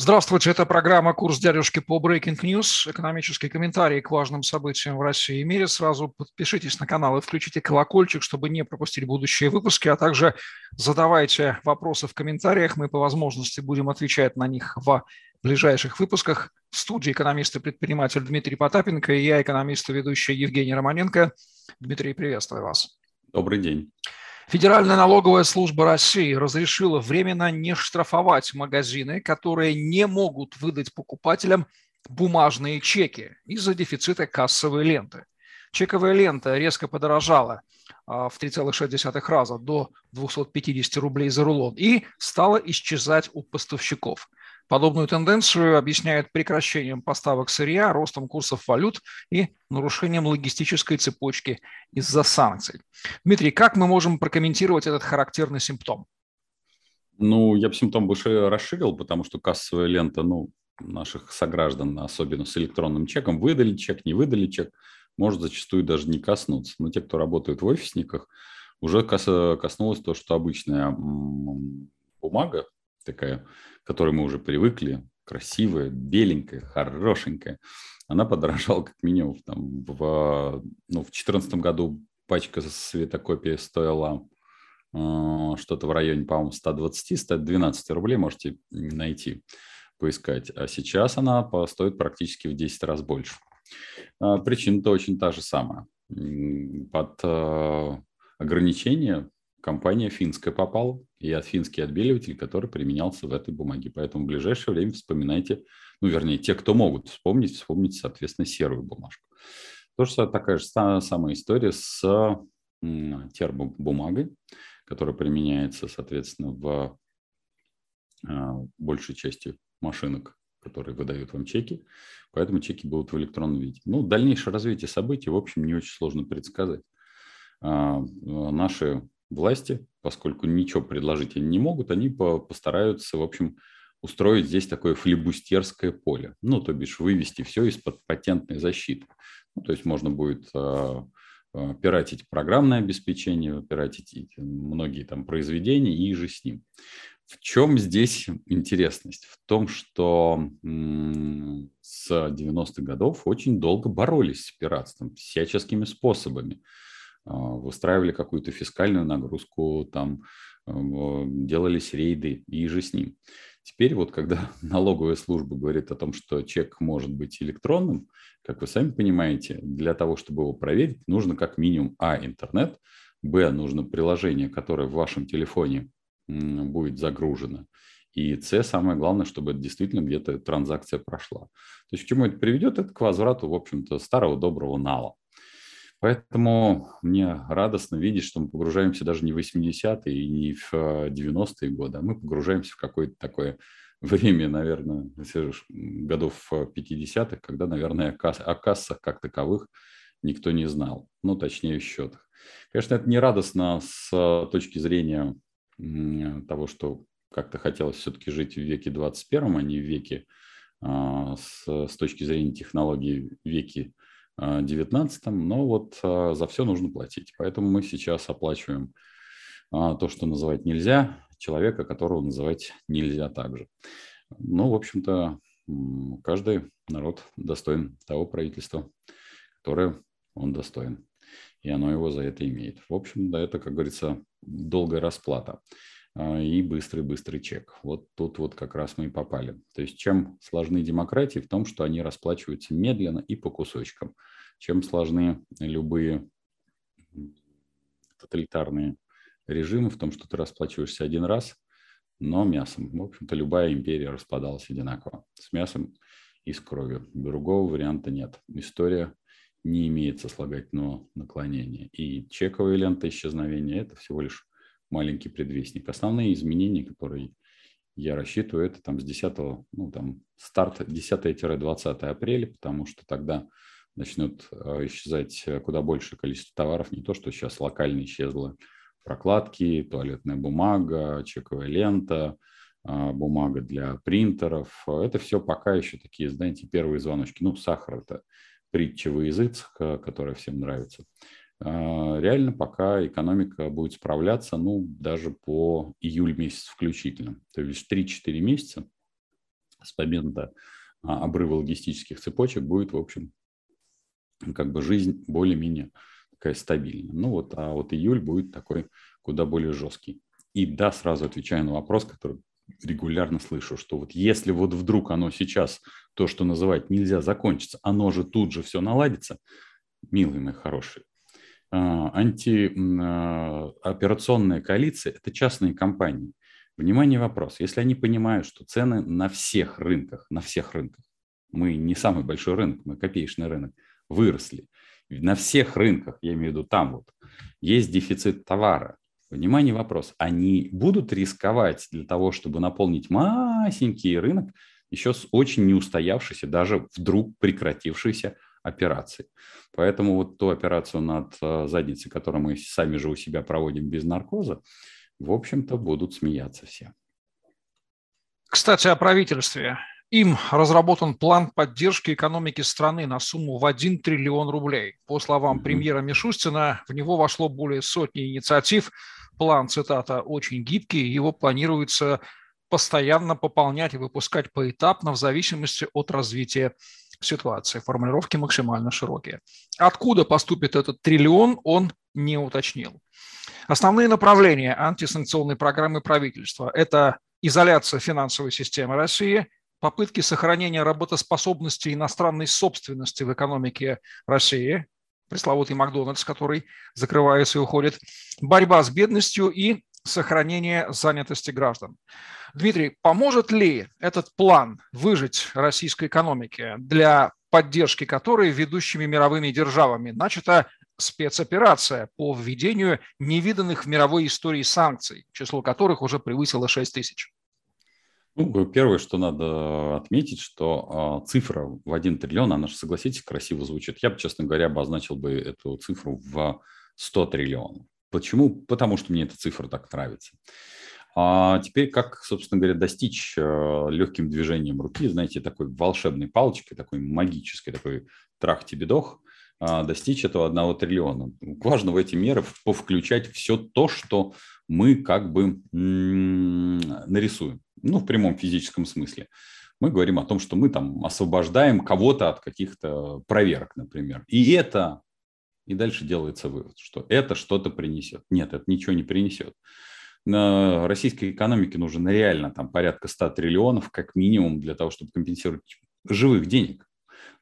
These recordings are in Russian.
Здравствуйте, это программа «Курс дядюшки» по Breaking News. Экономические комментарии к важным событиям в России и мире. Сразу подпишитесь на канал и включите колокольчик, чтобы не пропустить будущие выпуски, а также задавайте вопросы в комментариях. Мы по возможности будем отвечать на них в ближайших выпусках. В студии экономист и предприниматель Дмитрий Потапенко и я, экономист и ведущий Евгений Романенко. Дмитрий, приветствую вас. Добрый день. Федеральная налоговая служба России разрешила временно не штрафовать магазины, которые не могут выдать покупателям бумажные чеки из-за дефицита кассовой ленты. Чековая лента резко подорожала а, в 3,6 раза до 250 рублей за рулон и стала исчезать у поставщиков. Подобную тенденцию объясняют прекращением поставок сырья, ростом курсов валют и нарушением логистической цепочки из-за санкций. Дмитрий, как мы можем прокомментировать этот характерный симптом? Ну, я бы симптом больше расширил, потому что кассовая лента, ну, наших сограждан, особенно с электронным чеком, выдали чек, не выдали чек, может зачастую даже не коснуться. Но те, кто работает в офисниках, уже коснулось то, что обычная бумага такая которой мы уже привыкли, красивая, беленькая, хорошенькая, она подорожала как минимум там, в, ну, в 2014 году пачка светокопии стоила э, что-то в районе, по-моему, 120-112 рублей, можете найти, поискать. А сейчас она стоит практически в 10 раз больше. А причина-то очень та же самая. Под э, ограничение компания финская попала, и от финский отбеливатель, который применялся в этой бумаге. Поэтому в ближайшее время вспоминайте, ну, вернее, те, кто могут вспомнить, вспомните, соответственно, серую бумажку. Тоже такая же самая история с термобумагой, которая применяется, соответственно, в а, большей части машинок, которые выдают вам чеки. Поэтому чеки будут в электронном виде. Ну, дальнейшее развитие событий, в общем, не очень сложно предсказать. А, наши власти, поскольку ничего предложить они не могут, они постараются, в общем, устроить здесь такое флебустерское поле. Ну, то бишь вывести все из-под патентной защиты. Ну, то есть можно будет э, пиратить программное обеспечение, пиратить многие там произведения и же с ним. В чем здесь интересность? В том, что с 90-х годов очень долго боролись с пиратством всяческими способами. А, выстраивали какую-то фискальную нагрузку, там делались рейды и же с ним. Теперь вот когда налоговая служба говорит о том, что чек может быть электронным, как вы сами понимаете, для того, чтобы его проверить, нужно как минимум а. интернет, б. нужно приложение, которое в вашем телефоне будет загружено, и С, самое главное, чтобы это действительно где-то транзакция прошла. То есть к чему это приведет? Это к возврату, в общем-то, старого доброго нала. Поэтому мне радостно видеть, что мы погружаемся даже не в 80-е и не в 90-е годы, а мы погружаемся в какое-то такое время, наверное, годов 50-х, когда, наверное, о кассах как таковых никто не знал, ну, точнее, в счетах. Конечно, это не радостно с точки зрения того, что как-то хотелось все-таки жить в веке 21, а не в веке, а, с, с точки зрения технологий, веке 2019, но вот а, за все нужно платить. Поэтому мы сейчас оплачиваем а, то, что называть нельзя, человека, которого называть нельзя также. Ну, в общем-то, каждый народ достоин того правительства, которое он достоин. И оно его за это имеет. В общем, да, это, как говорится, долгая расплата а, и быстрый-быстрый чек. Вот тут вот как раз мы и попали. То есть чем сложны демократии в том, что они расплачиваются медленно и по кусочкам. Чем сложны любые тоталитарные режимы в том, что ты расплачиваешься один раз, но мясом. В общем-то, любая империя распадалась одинаково. С мясом и с кровью. Другого варианта нет. История не имеет сослагательного наклонения. И чековая лента исчезновения – это всего лишь маленький предвестник. Основные изменения, которые я рассчитываю, это там с 10, ну там старт 10-20 апреля, потому что тогда начнут э, исчезать куда большее количество товаров, не то, что сейчас локально исчезло прокладки, туалетная бумага, чековая лента, а, бумага для принтеров. Это все пока еще такие, знаете, первые звоночки. Ну, сахар – это притча во языцах, которая всем нравится. А, реально пока экономика будет справляться, ну, даже по июль месяц включительно. То есть 3-4 месяца с момента а, обрыва логистических цепочек будет, в общем, как бы жизнь более-менее такая стабильная. Ну вот, а вот июль будет такой куда более жесткий. И да, сразу отвечаю на вопрос, который регулярно слышу, что вот если вот вдруг оно сейчас, то, что называть нельзя закончиться, оно же тут же все наладится, милые мои хорошие, антиоперационная коалиция – это частные компании. Внимание, вопрос. Если они понимают, что цены на всех рынках, на всех рынках, мы не самый большой рынок, мы копеечный рынок, выросли. На всех рынках, я имею в виду там вот, есть дефицит товара. Внимание, вопрос. Они будут рисковать для того, чтобы наполнить масенький рынок еще с очень неустоявшейся, даже вдруг прекратившейся операции. Поэтому вот ту операцию над э, задницей, которую мы сами же у себя проводим без наркоза, в общем-то, будут смеяться все. Кстати, о правительстве. Им разработан план поддержки экономики страны на сумму в 1 триллион рублей. По словам премьера Мишустина, в него вошло более сотни инициатив. План, цитата, очень гибкий, его планируется постоянно пополнять и выпускать поэтапно в зависимости от развития ситуации. Формулировки максимально широкие. Откуда поступит этот триллион, он не уточнил. Основные направления антисанкционной программы правительства – это изоляция финансовой системы России, попытки сохранения работоспособности иностранной собственности в экономике России, пресловутый Макдональдс, который закрывается и уходит, борьба с бедностью и сохранение занятости граждан. Дмитрий, поможет ли этот план выжить российской экономике, для поддержки которой ведущими мировыми державами начата спецоперация по введению невиданных в мировой истории санкций, число которых уже превысило 6 тысяч? Ну, первое, что надо отметить, что э, цифра в 1 триллион, она же, согласитесь, красиво звучит. Я бы, честно говоря, обозначил бы эту цифру в 100 триллионов. Почему? Потому что мне эта цифра так нравится. А теперь как, собственно говоря, достичь э, легким движением руки, знаете, такой волшебной палочкой, такой магической, такой трах-тебе-дох, э, достичь этого одного триллиона. Важно в эти меры повключать все то, что мы как бы нарисуем ну, в прямом физическом смысле. Мы говорим о том, что мы там освобождаем кого-то от каких-то проверок, например. И это, и дальше делается вывод, что это что-то принесет. Нет, это ничего не принесет. На российской экономике нужно реально там порядка 100 триллионов, как минимум, для того, чтобы компенсировать живых денег.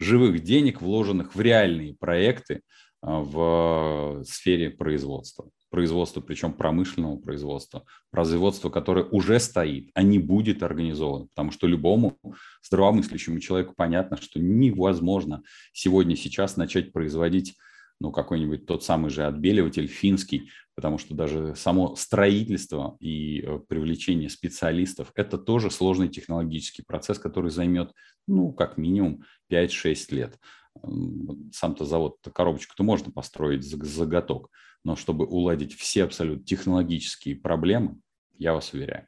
Живых денег, вложенных в реальные проекты а, в сфере производства производства, причем промышленного производства, производства, которое уже стоит, а не будет организовано. Потому что любому здравомыслящему человеку понятно, что невозможно сегодня, сейчас начать производить ну, какой-нибудь тот самый же отбеливатель финский, потому что даже само строительство и э, привлечение специалистов – это тоже сложный технологический процесс, который займет, ну, как минимум 5-6 лет. Сам-то завод, коробочку-то можно построить заготок, но чтобы уладить все абсолютно технологические проблемы, я вас уверяю,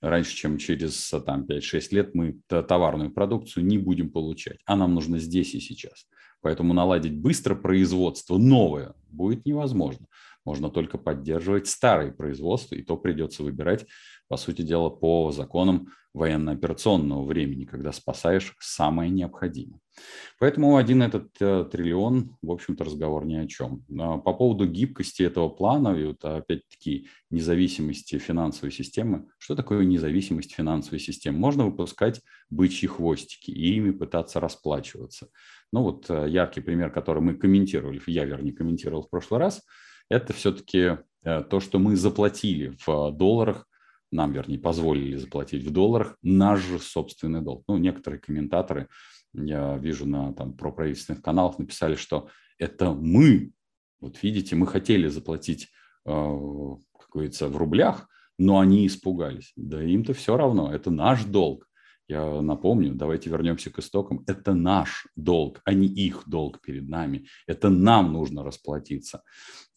раньше, чем через там, 5-6 лет мы товарную продукцию не будем получать, а нам нужно здесь и сейчас. Поэтому наладить быстро производство новое будет невозможно. Можно только поддерживать старые производства, и то придется выбирать, по сути дела, по законам военно-операционного времени, когда спасаешь самое необходимое. Поэтому один этот э, триллион, в общем-то, разговор ни о чем. А по поводу гибкости этого плана и вот, опять-таки независимости финансовой системы. Что такое независимость финансовой системы? Можно выпускать бычьи хвостики и ими пытаться расплачиваться. Ну вот э, яркий пример, который мы комментировали, я, вернее, комментировал в прошлый раз, это все-таки э, то, что мы заплатили в долларах нам, вернее, позволили заплатить в долларах наш же собственный долг. Ну, некоторые комментаторы, я вижу на там проправительственных каналах, написали, что это мы, вот видите, мы хотели заплатить, э, как говорится, в рублях, но они испугались. Да им-то все равно, это наш долг. Я напомню, давайте вернемся к истокам. Это наш долг, а не их долг перед нами. Это нам нужно расплатиться.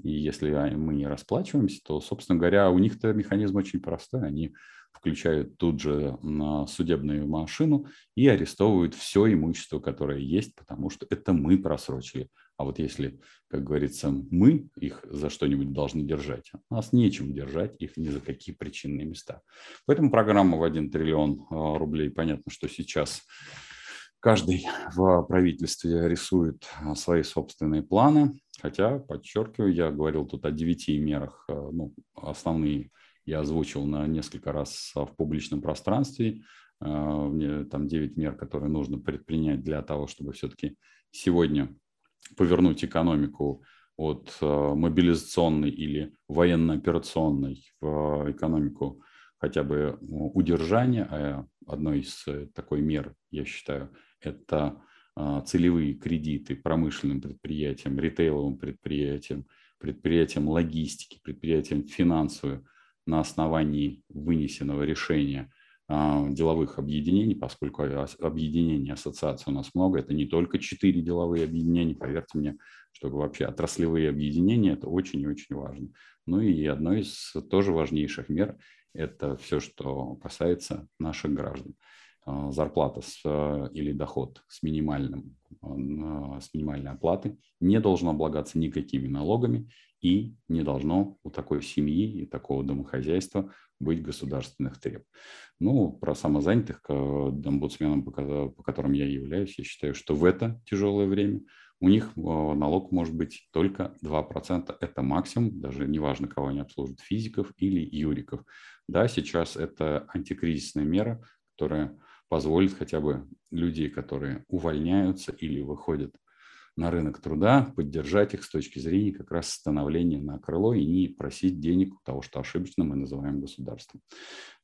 И если мы не расплачиваемся, то, собственно говоря, у них-то механизм очень простой. Они включают тут же на судебную машину и арестовывают все имущество, которое есть, потому что это мы просрочили. А вот если, как говорится, мы их за что-нибудь должны держать, нас нечем держать их ни за какие причинные места. Поэтому программа в 1 триллион а, рублей, понятно, что сейчас каждый в правительстве рисует а, свои собственные планы. Хотя, подчеркиваю, я говорил тут о девяти мерах, а, ну, основные я озвучил на несколько раз в публичном пространстве. Там девять мер, которые нужно предпринять для того, чтобы все-таки сегодня повернуть экономику от э, мобилизационной или военно-операционной в экономику хотя бы удержания. А одной из э, такой мер, я считаю, это целевые кредиты промышленным предприятиям, ритейловым предприятиям, предприятиям логистики, предприятиям финансовым на основании вынесенного решения а, деловых объединений, поскольку объединений ассоциаций у нас много, это не только четыре деловые объединения, поверьте мне, что вообще отраслевые объединения – это очень и очень важно. Ну и одно из тоже важнейших мер – это все, что касается наших граждан. А, зарплата с, э, или доход с, минимальным, а, с минимальной оплаты не должен облагаться никакими налогами и не должно у такой семьи и такого домохозяйства быть государственных треб. Ну, про самозанятых омбудсменом, по которым я являюсь, я считаю, что в это тяжелое время у них э, налог может быть только 2%. Это максимум, даже неважно, кого они обслуживают, физиков или юриков. Да, сейчас это антикризисная мера, которая позволит хотя бы людей, которые увольняются или выходят на рынок труда, поддержать их с точки зрения как раз становления на крыло и не просить денег того, что ошибочно мы называем государством.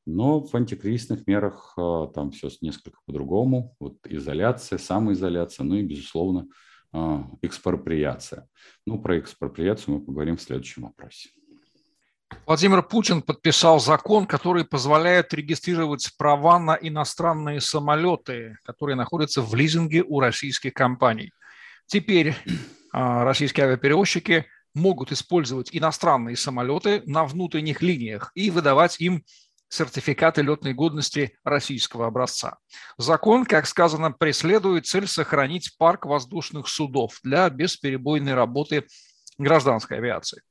Но в антикризисных мерах а, там все несколько по-другому. Вот изоляция, самоизоляция, ну и, безусловно, а, экспроприация. Ну, про экспроприацию мы поговорим в следующем вопросе. Владимир Путин подписал закон, который позволяет регистрировать права на иностранные самолеты, которые находятся в лизинге у российских компаний. Теперь а, российские авиаперевозчики могут использовать иностранные самолеты на внутренних линиях и выдавать им сертификаты летной годности российского образца. Закон, как сказано, преследует цель сохранить парк воздушных судов для бесперебойной работы гражданской авиации.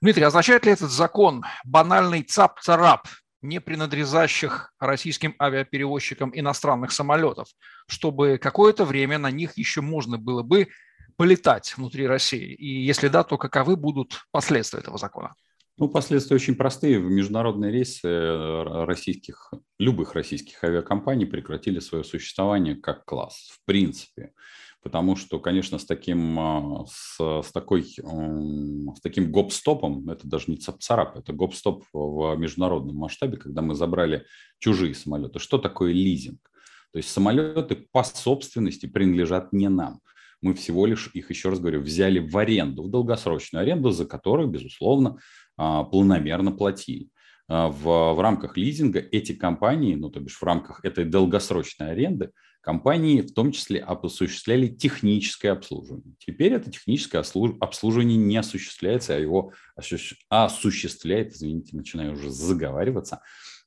Дмитрий, означает ли этот закон банальный цап-царап не принадлежащих российским авиаперевозчикам иностранных самолетов, чтобы какое-то время на них еще можно было бы полетать внутри России? И если да, то каковы будут последствия этого закона? Ну, последствия очень простые. В международные рейсы э, российских, любых российских авиакомпаний прекратили свое существование как класс, в принципе потому что, конечно, с таким, а, с, с такой, с таким гоп-стопом, это даже не цап-царап, это гоп-стоп в международном масштабе, когда мы забрали чужие самолеты. Что такое лизинг? То есть самолеты по собственности принадлежат не нам. Мы всего лишь их, еще раз говорю, взяли в аренду, в долгосрочную аренду, за которую, безусловно, а, планомерно платили. А, в, в рамках лизинга эти компании, ну, то бишь в рамках этой долгосрочной аренды, компании в том числе осуществляли техническое обслуживание. Теперь это техническое обслуживание не осуществляется, а его осуществляет, извините, начинаю уже заговариваться,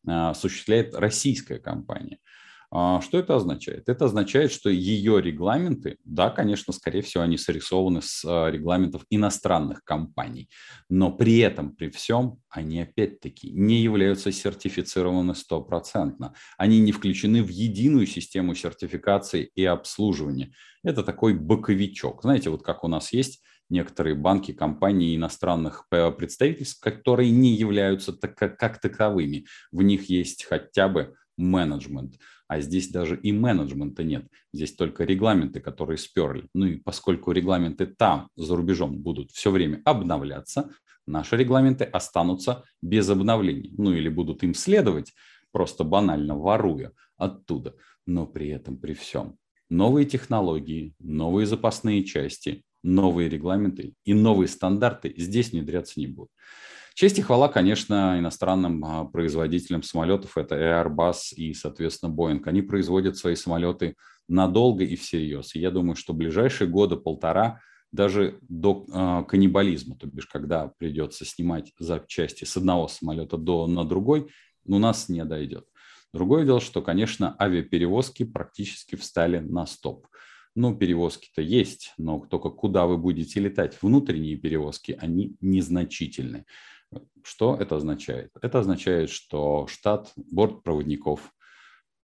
а, осуществляет российская компания – что это означает? Это означает, что ее регламенты, да, конечно, скорее всего, они срисованы с а, регламентов иностранных компаний, но при этом, при всем, они опять-таки не являются сертифицированы стопроцентно. Они не включены в единую систему сертификации и обслуживания. Это такой боковичок. Знаете, вот как у нас есть некоторые банки, компании иностранных представительств, которые не являются так, как, как таковыми. В них есть хотя бы менеджмент а здесь даже и менеджмента нет. Здесь только регламенты, которые сперли. Ну и поскольку регламенты там, за рубежом, будут все время обновляться, наши регламенты останутся без обновлений. Ну или будут им следовать, просто банально воруя оттуда. Но при этом, при всем, новые технологии, новые запасные части, новые регламенты и новые стандарты здесь внедряться не будут. Честь и хвала, конечно, иностранным а, производителям самолетов. Это Airbus и, соответственно, Boeing. Они производят свои самолеты надолго и всерьез. И я думаю, что ближайшие годы полтора даже до э, каннибализма, то бишь когда придется снимать запчасти с одного самолета до, на другой, у нас не дойдет. Другое дело, что, конечно, авиаперевозки практически встали на стоп. Ну, перевозки-то есть, но только куда вы будете летать? Внутренние перевозки, они незначительны. Что это означает? Это означает, что штат бортпроводников,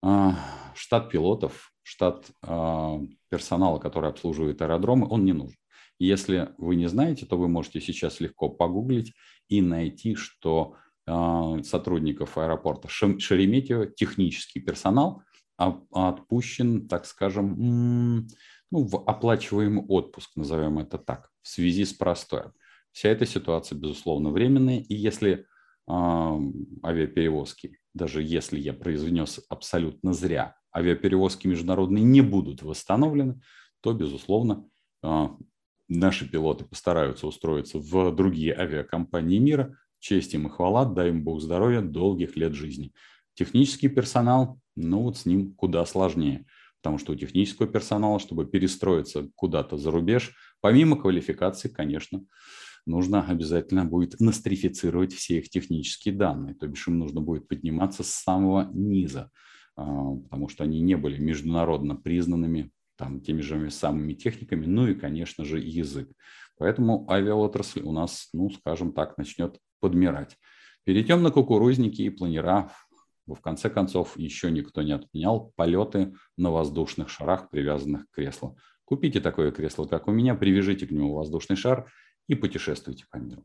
а, штат пилотов, штат а, персонала, который обслуживает аэродромы, он не нужен. Если вы не знаете, то вы можете сейчас легко погуглить и найти, что а, сотрудников аэропорта Шереметьево, технический персонал, отпущен, так скажем, ну, в оплачиваемый отпуск, назовем это так, в связи с простоем. Вся эта ситуация, безусловно, временная, и если авиаперевозки, даже если я произнес абсолютно зря, авиаперевозки международные не будут восстановлены, то, безусловно, э, наши пилоты постараются устроиться в другие авиакомпании мира, Честь им и хвала, дай им Бог здоровья, долгих лет жизни. Технический персонал, ну вот с ним куда сложнее, потому что у технического персонала, чтобы перестроиться куда-то за рубеж, помимо квалификации, конечно, нужно обязательно будет нострифицировать все их технические данные, то бишь им нужно будет подниматься с самого низа, а, потому что они не были международно признанными там, теми же самыми техниками, ну и, конечно же, язык. Поэтому авиаотрасль у нас, ну, скажем так, начнет подмирать. Перейдем на кукурузники и планера. В конце концов, еще никто не отменял полеты на воздушных шарах, привязанных к креслу. Купите такое кресло, как у меня, привяжите к нему воздушный шар и путешествуйте по миру.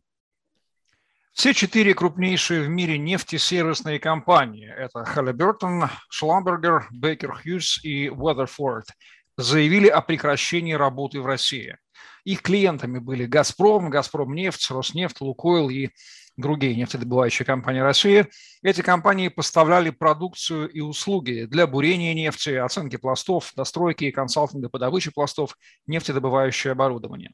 Все четыре крупнейшие в мире нефтесервисные компании – это Halliburton, Schlumberger, Baker Hughes и Weatherford – заявили о прекращении работы в России. Их клиентами были «Газпром», «Газпромнефть», «Роснефть», «Лукойл» и другие нефтедобывающие компании России. Эти компании поставляли продукцию и услуги для бурения нефти, оценки пластов, достройки и консалтинга по добыче пластов, нефтедобывающее оборудование.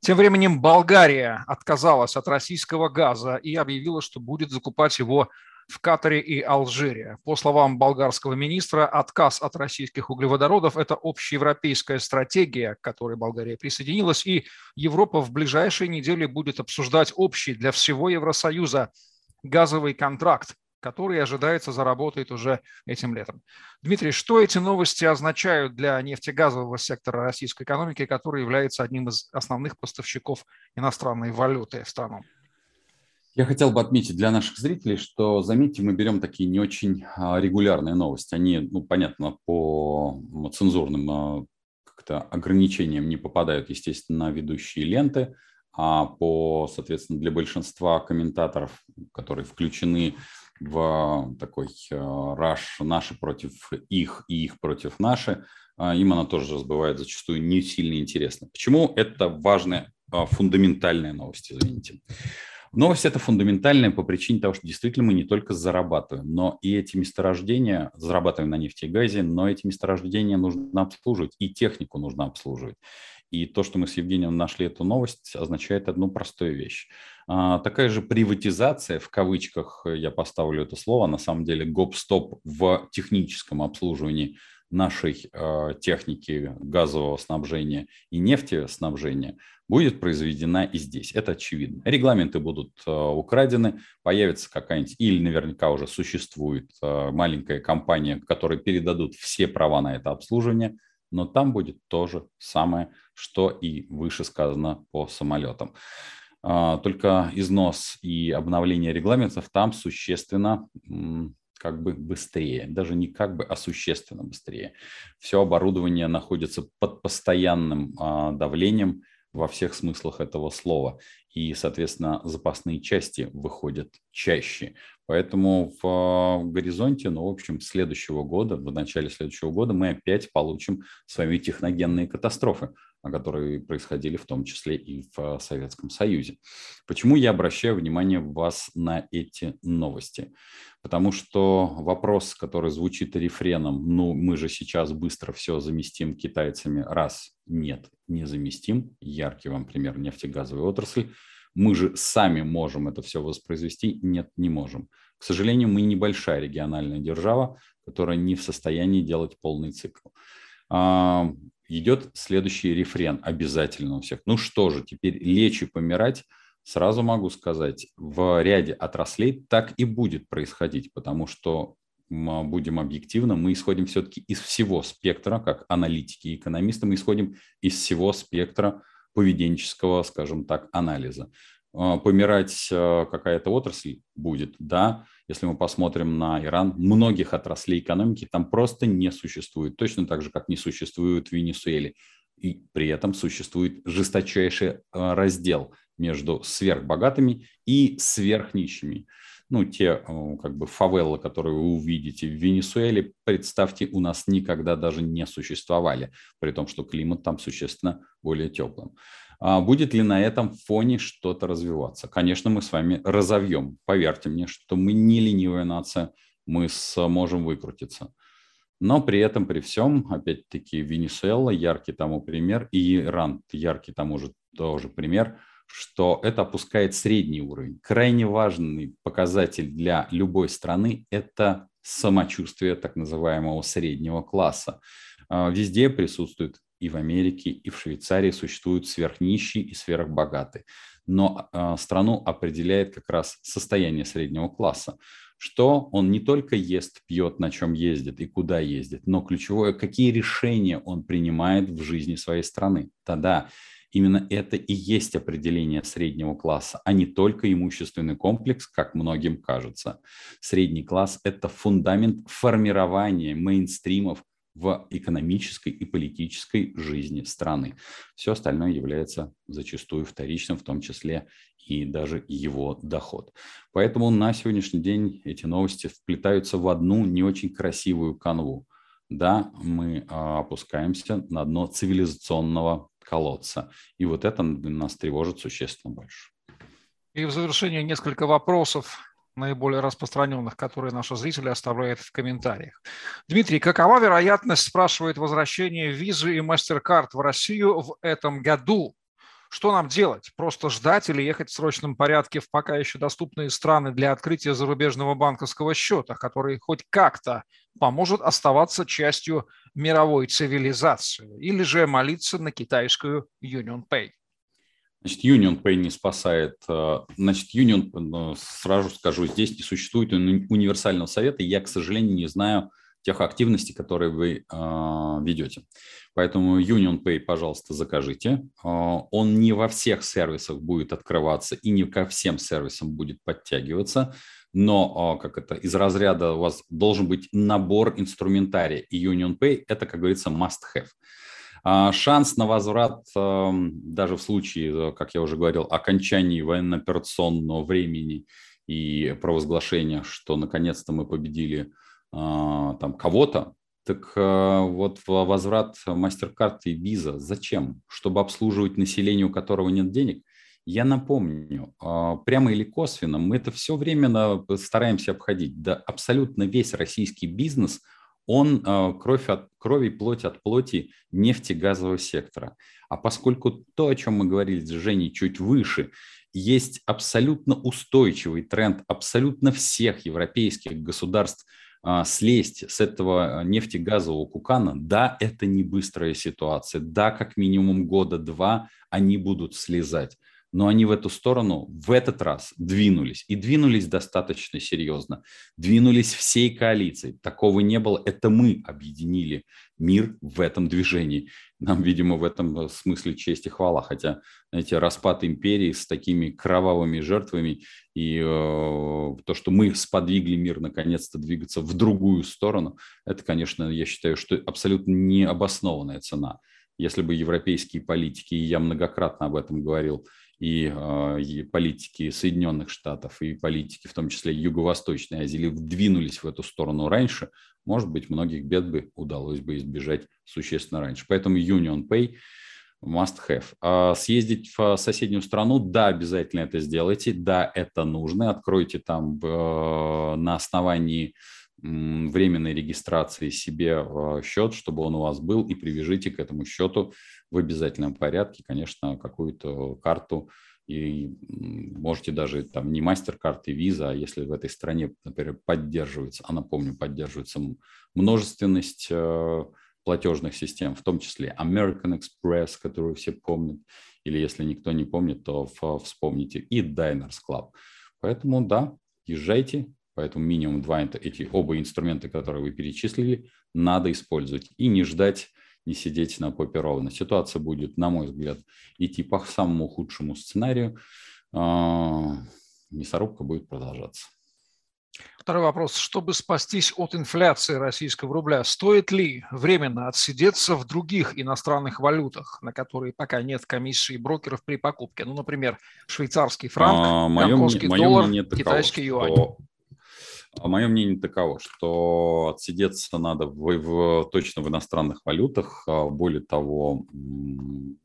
Тем временем Болгария отказалась от российского газа и объявила, что будет закупать его в Катаре и Алжире. По словам болгарского министра, отказ от российских углеводородов – это общеевропейская стратегия, к которой Болгария присоединилась, и Европа в ближайшие недели будет обсуждать общий для всего Евросоюза газовый контракт, который ожидается заработает уже этим летом. Дмитрий, что эти новости означают для нефтегазового сектора российской экономики, который является одним из основных поставщиков иностранной валюты в страну? Я хотел бы отметить для наших зрителей, что, заметьте, мы берем такие не очень а, регулярные новости. Они, ну, понятно, по цензурным а, как-то ограничениям не попадают, естественно, на ведущие ленты, а по, соответственно, для большинства комментаторов, которые включены в такой а, раш наши против их и их против наши, им она тоже разбывает зачастую не сильно интересно. Почему это важная, фундаментальная новость, извините. Новость это фундаментальная по причине того, что действительно мы не только зарабатываем, но и эти месторождения, зарабатываем на нефти и газе, но эти месторождения нужно обслуживать, и технику нужно обслуживать. И то, что мы с Евгением нашли эту новость, означает одну простую вещь. А, такая же приватизация, в кавычках я поставлю это слово, на самом деле гоп-стоп в техническом обслуживании нашей э, техники газового снабжения и нефтеснабжения – будет произведена и здесь. Это очевидно. Регламенты будут э, украдены, появится какая-нибудь, или наверняка уже существует э, маленькая компания, которой передадут все права на это обслуживание, но там будет то же самое, что и выше сказано по самолетам. Э, только износ и обновление регламентов там существенно как бы быстрее, даже не как бы, а существенно быстрее. Все оборудование находится под постоянным давлением, во всех смыслах этого слова. И, соответственно, запасные части выходят чаще. Поэтому в горизонте, ну, в общем, следующего года, в начале следующего года мы опять получим с вами техногенные катастрофы которые происходили в том числе и в Советском Союзе. Почему я обращаю внимание вас на эти новости? Потому что вопрос, который звучит рефреном, ну, мы же сейчас быстро все заместим китайцами, раз, нет, не заместим, яркий вам пример нефтегазовой отрасли, мы же сами можем это все воспроизвести, нет, не можем. К сожалению, мы небольшая региональная держава, которая не в состоянии делать полный цикл. Идет следующий рефрен обязательно у всех. Ну что же, теперь лечь и помирать Сразу могу сказать, в ряде отраслей так и будет происходить, потому что мы будем объективно, мы исходим все-таки из всего спектра, как аналитики и экономисты, мы исходим из всего спектра поведенческого, скажем так, анализа. А, помирать э, какая-то отрасль будет, да, если мы посмотрим на Иран, многих отраслей экономики там просто не существует, точно так же, как не существует в Венесуэле. И при этом существует жесточайший э, раздел между сверхбогатыми и сверхнищими ну, те э, как бы фавелы, которые вы увидите в Венесуэле, представьте, у нас никогда даже не существовали, при том, что климат там существенно более теплым. А будет ли на этом фоне что-то развиваться? Конечно, мы с вами разовьем. Поверьте мне, что мы не ленивая нация, мы сможем выкрутиться. Но при этом, при всем, опять-таки, Венесуэла яркий тому пример, и Иран яркий тому же тоже пример – что это опускает средний уровень. Крайне важный показатель для любой страны – это самочувствие так называемого среднего класса. А, везде присутствует и в Америке, и в Швейцарии существуют сверхнищие и сверхбогатые. Но а, страну определяет как раз состояние среднего класса что он не только ест, пьет, на чем ездит и куда ездит, но ключевое, какие решения он принимает в жизни своей страны. Тогда Именно это и есть определение среднего класса, а не только имущественный комплекс, как многим кажется. Средний класс – это фундамент формирования мейнстримов в экономической и политической жизни страны. Все остальное является зачастую вторичным, в том числе и даже его доход. Поэтому на сегодняшний день эти новости вплетаются в одну не очень красивую канву. Да, мы а, опускаемся на дно цивилизационного колодца. И вот это нас тревожит существенно больше. И в завершение несколько вопросов, наиболее распространенных, которые наши зрители оставляют в комментариях. Дмитрий, какова вероятность, спрашивает, возвращения визы и MasterCard в Россию в этом году? Что нам делать? Просто ждать или ехать в срочном порядке в пока еще доступные страны для открытия зарубежного банковского счета, который хоть как-то поможет оставаться частью мировой цивилизации? Или же молиться на китайскую Union Pay? Значит, Union Pay не спасает. Э, значит, Union, э, сразу скажу, здесь не существует универсального совета. Я, к сожалению, не знаю, тех активностей, которые вы э, ведете. Поэтому Union Pay, пожалуйста, закажите. Э, он не во всех сервисах будет открываться и не ко всем сервисам будет подтягиваться, но как это из разряда у вас должен быть набор инструментария, и Union Pay это, как говорится, must-have. А шанс на возврат, эм, даже в случае, как я уже говорил, окончании военно-операционного времени и провозглашения, что наконец-то мы победили а, там кого-то, так а, вот возврат MasterCard и Visa зачем? Чтобы обслуживать население, у которого нет денег? Я напомню, прямо или косвенно, мы это все время стараемся обходить. Да абсолютно весь российский бизнес, он кровь от крови, плоть от плоти нефтегазового сектора. А поскольку то, о чем мы говорили с Женей чуть выше, есть абсолютно устойчивый тренд абсолютно всех европейских государств – а, слезть с этого нефтегазового кукана, да, это не быстрая ситуация, да, как минимум года два они будут слезать но они в эту сторону в этот раз двинулись. И двинулись достаточно серьезно. Двинулись всей коалицией. Такого не было. Это мы объединили мир в этом движении. Нам, видимо, в этом э, смысле честь и хвала. Хотя, знаете, распад империи с такими кровавыми жертвами и э, то, что мы сподвигли мир наконец-то двигаться в другую сторону, это, конечно, я считаю, что абсолютно необоснованная цена. Если бы европейские политики, и я многократно об этом говорил, и, а, и политики Соединенных Штатов, и политики, в том числе Юго-Восточной Азии, двинулись в эту сторону раньше, может быть, многих бед бы удалось бы избежать существенно раньше. Поэтому Union Pay must have. А съездить в соседнюю страну, да, обязательно это сделайте, да, это нужно. Откройте там э, на основании временной регистрации себе э, счет, чтобы он у вас был, и привяжите к этому счету в обязательном порядке, конечно, какую-то карту, и можете даже там не мастер-карты, виза, а если в этой стране, например, поддерживается, а напомню, поддерживается множественность э, платежных систем, в том числе American Express, которую все помнят, или если никто не помнит, то вспомните, и Diners Club. Поэтому да, езжайте, поэтому минимум два эти оба инструмента, которые вы перечислили, надо использовать и не ждать не сидеть на попе ровно. Ситуация будет, на мой взгляд, идти по самому худшему сценарию. А, мясорубка будет продолжаться. Второй вопрос. Чтобы спастись от инфляции российского рубля, стоит ли временно отсидеться в других иностранных валютах, на которые пока нет комиссии брокеров при покупке? Ну, например, швейцарский франк, а, гонконгский доллар, китайский юань. Что мое мнение таково, что отсидеться надо в, в, точно в иностранных валютах. А более того,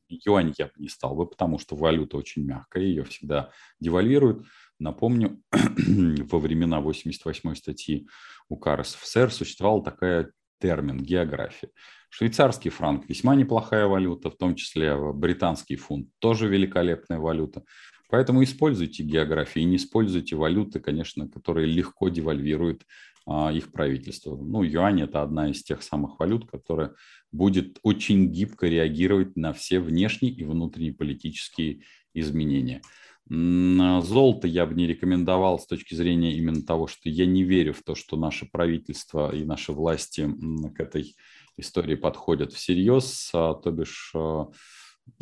юань я бы не стал бы, потому что валюта очень мягкая, ее всегда девальвируют. Напомню, во времена 88 статьи УК РСФСР существовал такой термин «география». Швейцарский франк – весьма неплохая валюта, в том числе британский фунт – тоже великолепная валюта. Поэтому используйте географию и не используйте валюты, конечно, которые легко девальвируют а, их правительство. Ну, юань – это одна из тех самых валют, которая будет очень гибко реагировать на все внешние и внутренние политические изменения. Золото я бы не рекомендовал с точки зрения именно того, что я не верю в то, что наше правительство и наши власти к этой истории подходят всерьез, а, то бишь а,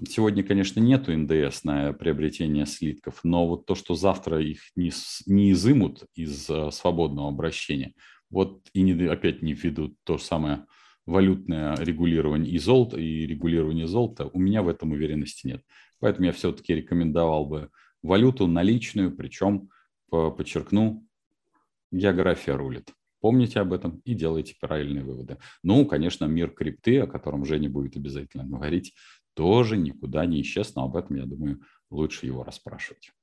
Сегодня, конечно, нету НДС на приобретение слитков, но вот то, что завтра их не, не изымут из а, свободного обращения, вот и не, опять не введут то самое валютное регулирование и золота, и регулирование золота, у меня в этом уверенности нет. Поэтому я все-таки рекомендовал бы валюту наличную, причем, подчеркну, география рулит. Помните об этом и делайте правильные выводы. Ну, конечно, мир крипты, о котором Женя будет обязательно говорить, тоже никуда не исчез, но об этом, я думаю, лучше его расспрашивать.